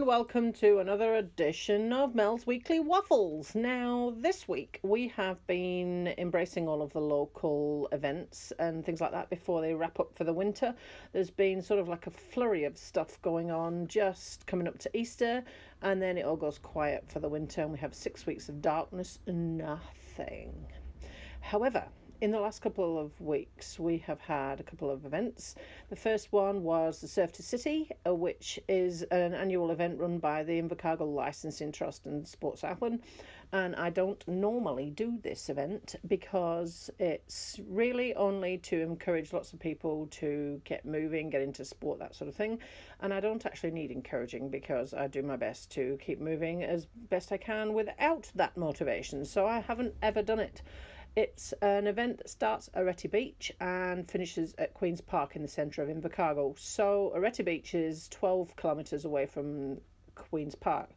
and welcome to another edition of Mel's Weekly Waffles. Now, this week we have been embracing all of the local events and things like that before they wrap up for the winter. There's been sort of like a flurry of stuff going on just coming up to Easter, and then it all goes quiet for the winter, and we have six weeks of darkness and nothing. However, in the last couple of weeks, we have had a couple of events. The first one was the Surf to City, uh, which is an annual event run by the Invercargill Licensing Trust and Sports Ireland. And I don't normally do this event because it's really only to encourage lots of people to get moving, get into sport, that sort of thing. And I don't actually need encouraging because I do my best to keep moving as best I can without that motivation. So I haven't ever done it. It's an event that starts at Oreti Beach and finishes at Queen's Park in the centre of Invercargill. So Oreti Beach is 12 kilometres away from Queen's Park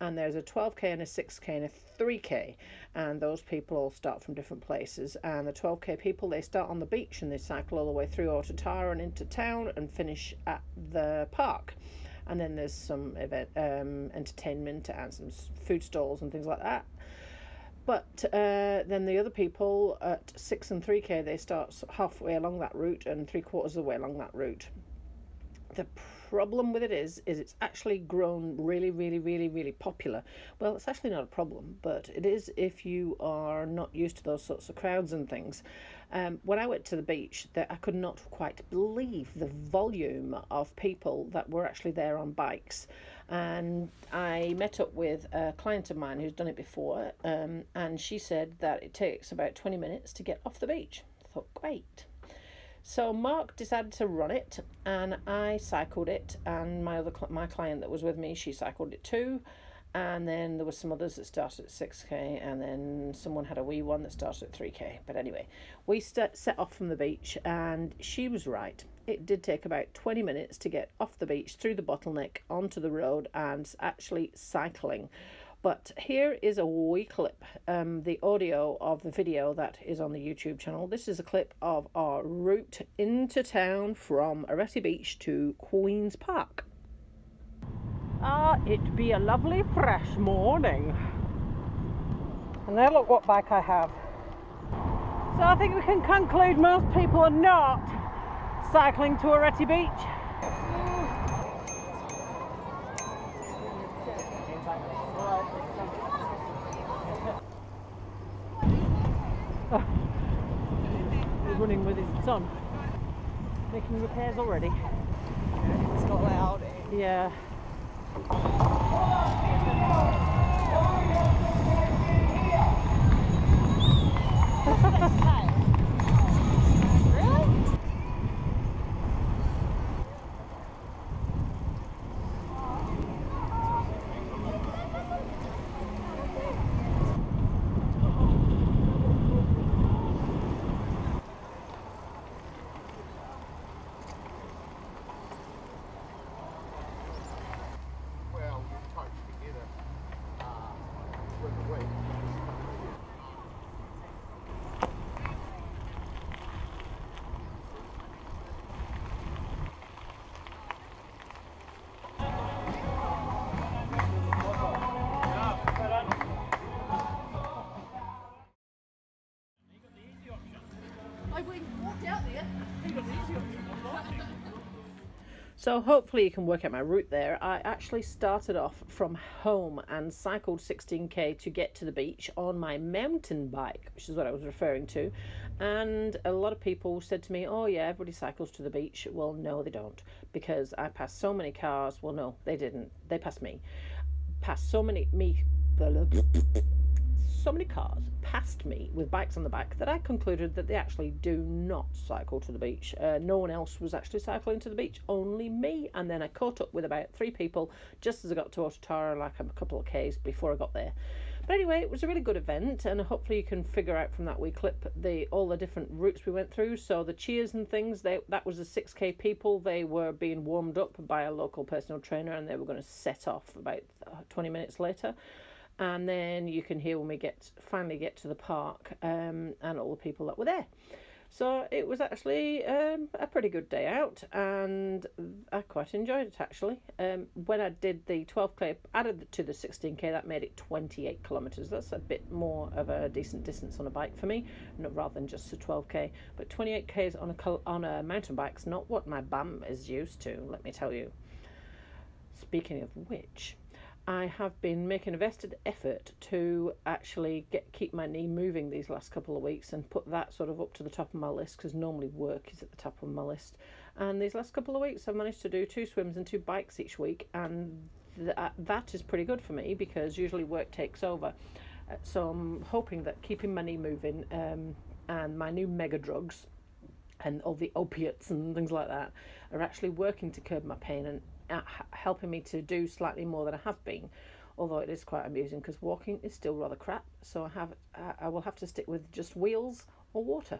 and there's a 12k and a 6k and a 3k and those people all start from different places. And the 12k people they start on the beach and they cycle all the way through Tara and into town and finish at the park. And then there's some event um, entertainment and some food stalls and things like that but uh, then the other people at 6 and 3k, they start halfway along that route and three quarters of the way along that route. The problem with it is, is it's actually grown really, really, really, really popular. Well, it's actually not a problem, but it is if you are not used to those sorts of crowds and things. Um, when I went to the beach, that I could not quite believe the volume of people that were actually there on bikes and I met up with a client of mine who's done it before, um, and she said that it takes about 20 minutes to get off the beach. I thought, great. So Mark decided to run it, and I cycled it, and my other my client that was with me, she cycled it too, and then there were some others that started at 6k, and then someone had a wee one that started at 3k. But anyway, we st- set off from the beach, and she was right it did take about 20 minutes to get off the beach through the bottleneck onto the road and actually cycling. But here is a wee clip, um, the audio of the video that is on the YouTube channel. This is a clip of our route into town from Oreti Beach to Queen's Park. Ah, it be a lovely fresh morning. And now look what bike I have. So I think we can conclude most people are not cycling to Oreti Beach. Oh. He's running with his son, making repairs already. It's not loud. Yeah. So hopefully you can work out my route there. I actually started off from home and cycled 16k to get to the beach on my mountain bike, which is what I was referring to. And a lot of people said to me, "Oh yeah, everybody cycles to the beach." Well, no, they don't, because I passed so many cars. Well, no, they didn't. They passed me. Passed so many me so many cars passed me with bikes on the back that I concluded that they actually do not cycle to the beach. Uh, no one else was actually cycling to the beach, only me. And then I caught up with about three people just as I got to Otatara, like a couple of Ks before I got there. But anyway, it was a really good event, and hopefully you can figure out from that wee clip the all the different routes we went through. So the cheers and things, they that was the six k people. They were being warmed up by a local personal trainer, and they were going to set off about uh, twenty minutes later and then you can hear when we get finally get to the park um, and all the people that were there. So it was actually um, a pretty good day out, and I quite enjoyed it actually. Um, when I did the 12k, added to the 16k, that made it 28 kilometres. That's a bit more of a decent distance on a bike for me, rather than just a 12k. But 28k's on a on a mountain bike's not what my bum is used to. Let me tell you. Speaking of which, I have been making a vested effort to actually get keep my knee moving these last couple of weeks and put that sort of up to the top of my list because normally work is at the top of my list. And these last couple of weeks, I've managed to do two swims and two bikes each week, and th- that is pretty good for me because usually work takes over. Uh, so I'm hoping that keeping my knee moving um, and my new mega drugs and all the opiates and things like that are actually working to curb my pain and helping me to do slightly more than I have been. Although it is quite amusing because walking is still rather crap, so I have I will have to stick with just wheels or water.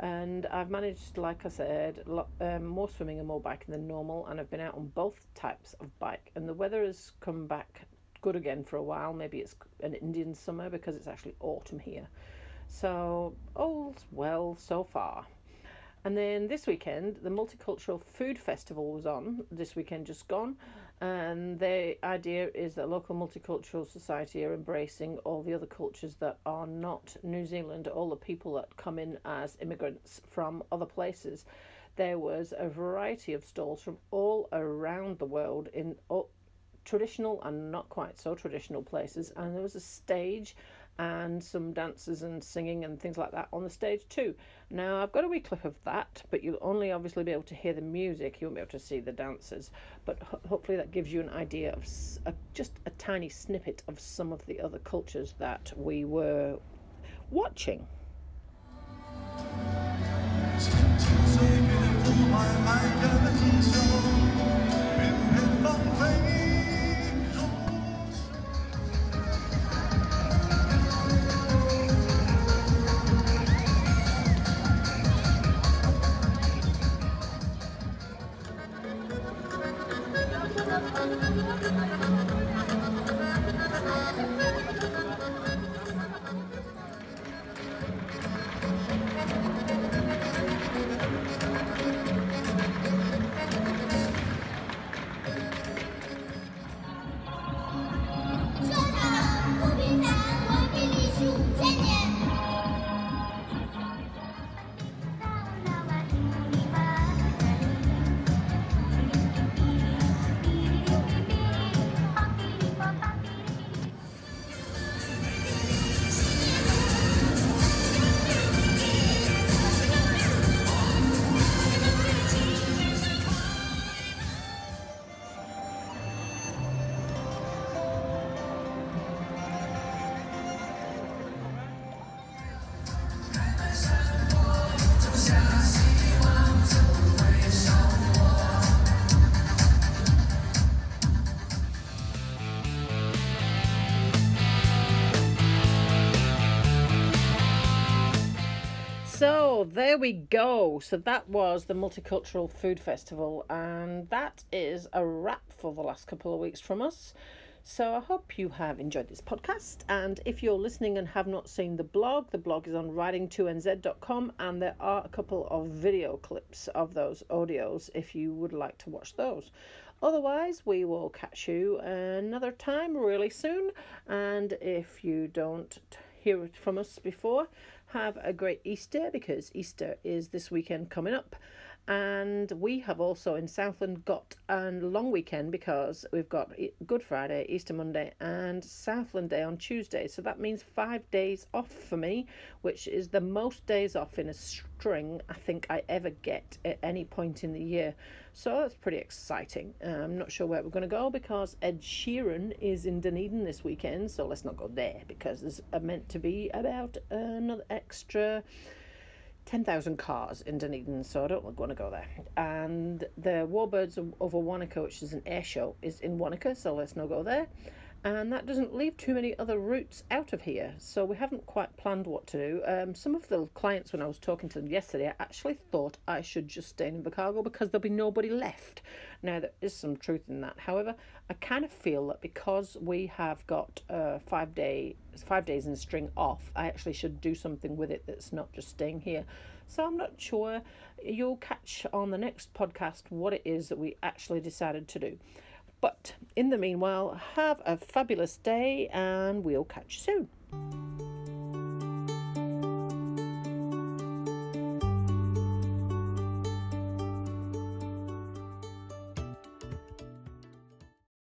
And I've managed, like I said, um, more swimming and more biking than normal, and I've been out on both types of bike. And the weather has come back good again for a while. Maybe it's an Indian summer because it's actually autumn here. So all's well so far. And then this weekend, the Multicultural Food Festival was on, this weekend just gone. And the idea is that local multicultural society are embracing all the other cultures that are not New Zealand, all the people that come in as immigrants from other places. There was a variety of stalls from all around the world in traditional and not quite so traditional places. And there was a stage and some dancers and singing and things like that on the stage too. Now, I've got a wee clip of that, but you'll only obviously be able to hear the music, you won't be able to see the dancers. But ho- hopefully, that gives you an idea of just a tiny snippet of some of the other cultures that we were watching. So there we go. So that was the Multicultural Food Festival, and that is a wrap for the last couple of weeks from us. So I hope you have enjoyed this podcast. And if you're listening and have not seen the blog, the blog is on writing2nz.com, and there are a couple of video clips of those audios if you would like to watch those. Otherwise, we will catch you another time really soon. And if you don't hear it from us before, have a great Easter because Easter is this weekend coming up. And we have also in Southland got a long weekend because we've got Good Friday, Easter Monday, and Southland Day on Tuesday. So that means five days off for me, which is the most days off in a string I think I ever get at any point in the year. So that's pretty exciting. Uh, I'm not sure where we're going to go because Ed Sheeran is in Dunedin this weekend. So let's not go there because there's meant to be about another extra 10,000 cars in Dunedin, so I don't want to go there. And the Warbirds of Wanaka, which is an air show, is in Wanaka, so let's not go there. And that doesn't leave too many other routes out of here. So we haven't quite planned what to do. Um, some of the clients, when I was talking to them yesterday, actually thought I should just stay in Invercargill because there'll be nobody left. Now there is some truth in that. However, I kind of feel that because we have got uh, five day five days in string off, I actually should do something with it that's not just staying here. So I'm not sure. You'll catch on the next podcast what it is that we actually decided to do. But in the meanwhile, have a fabulous day and we'll catch you soon.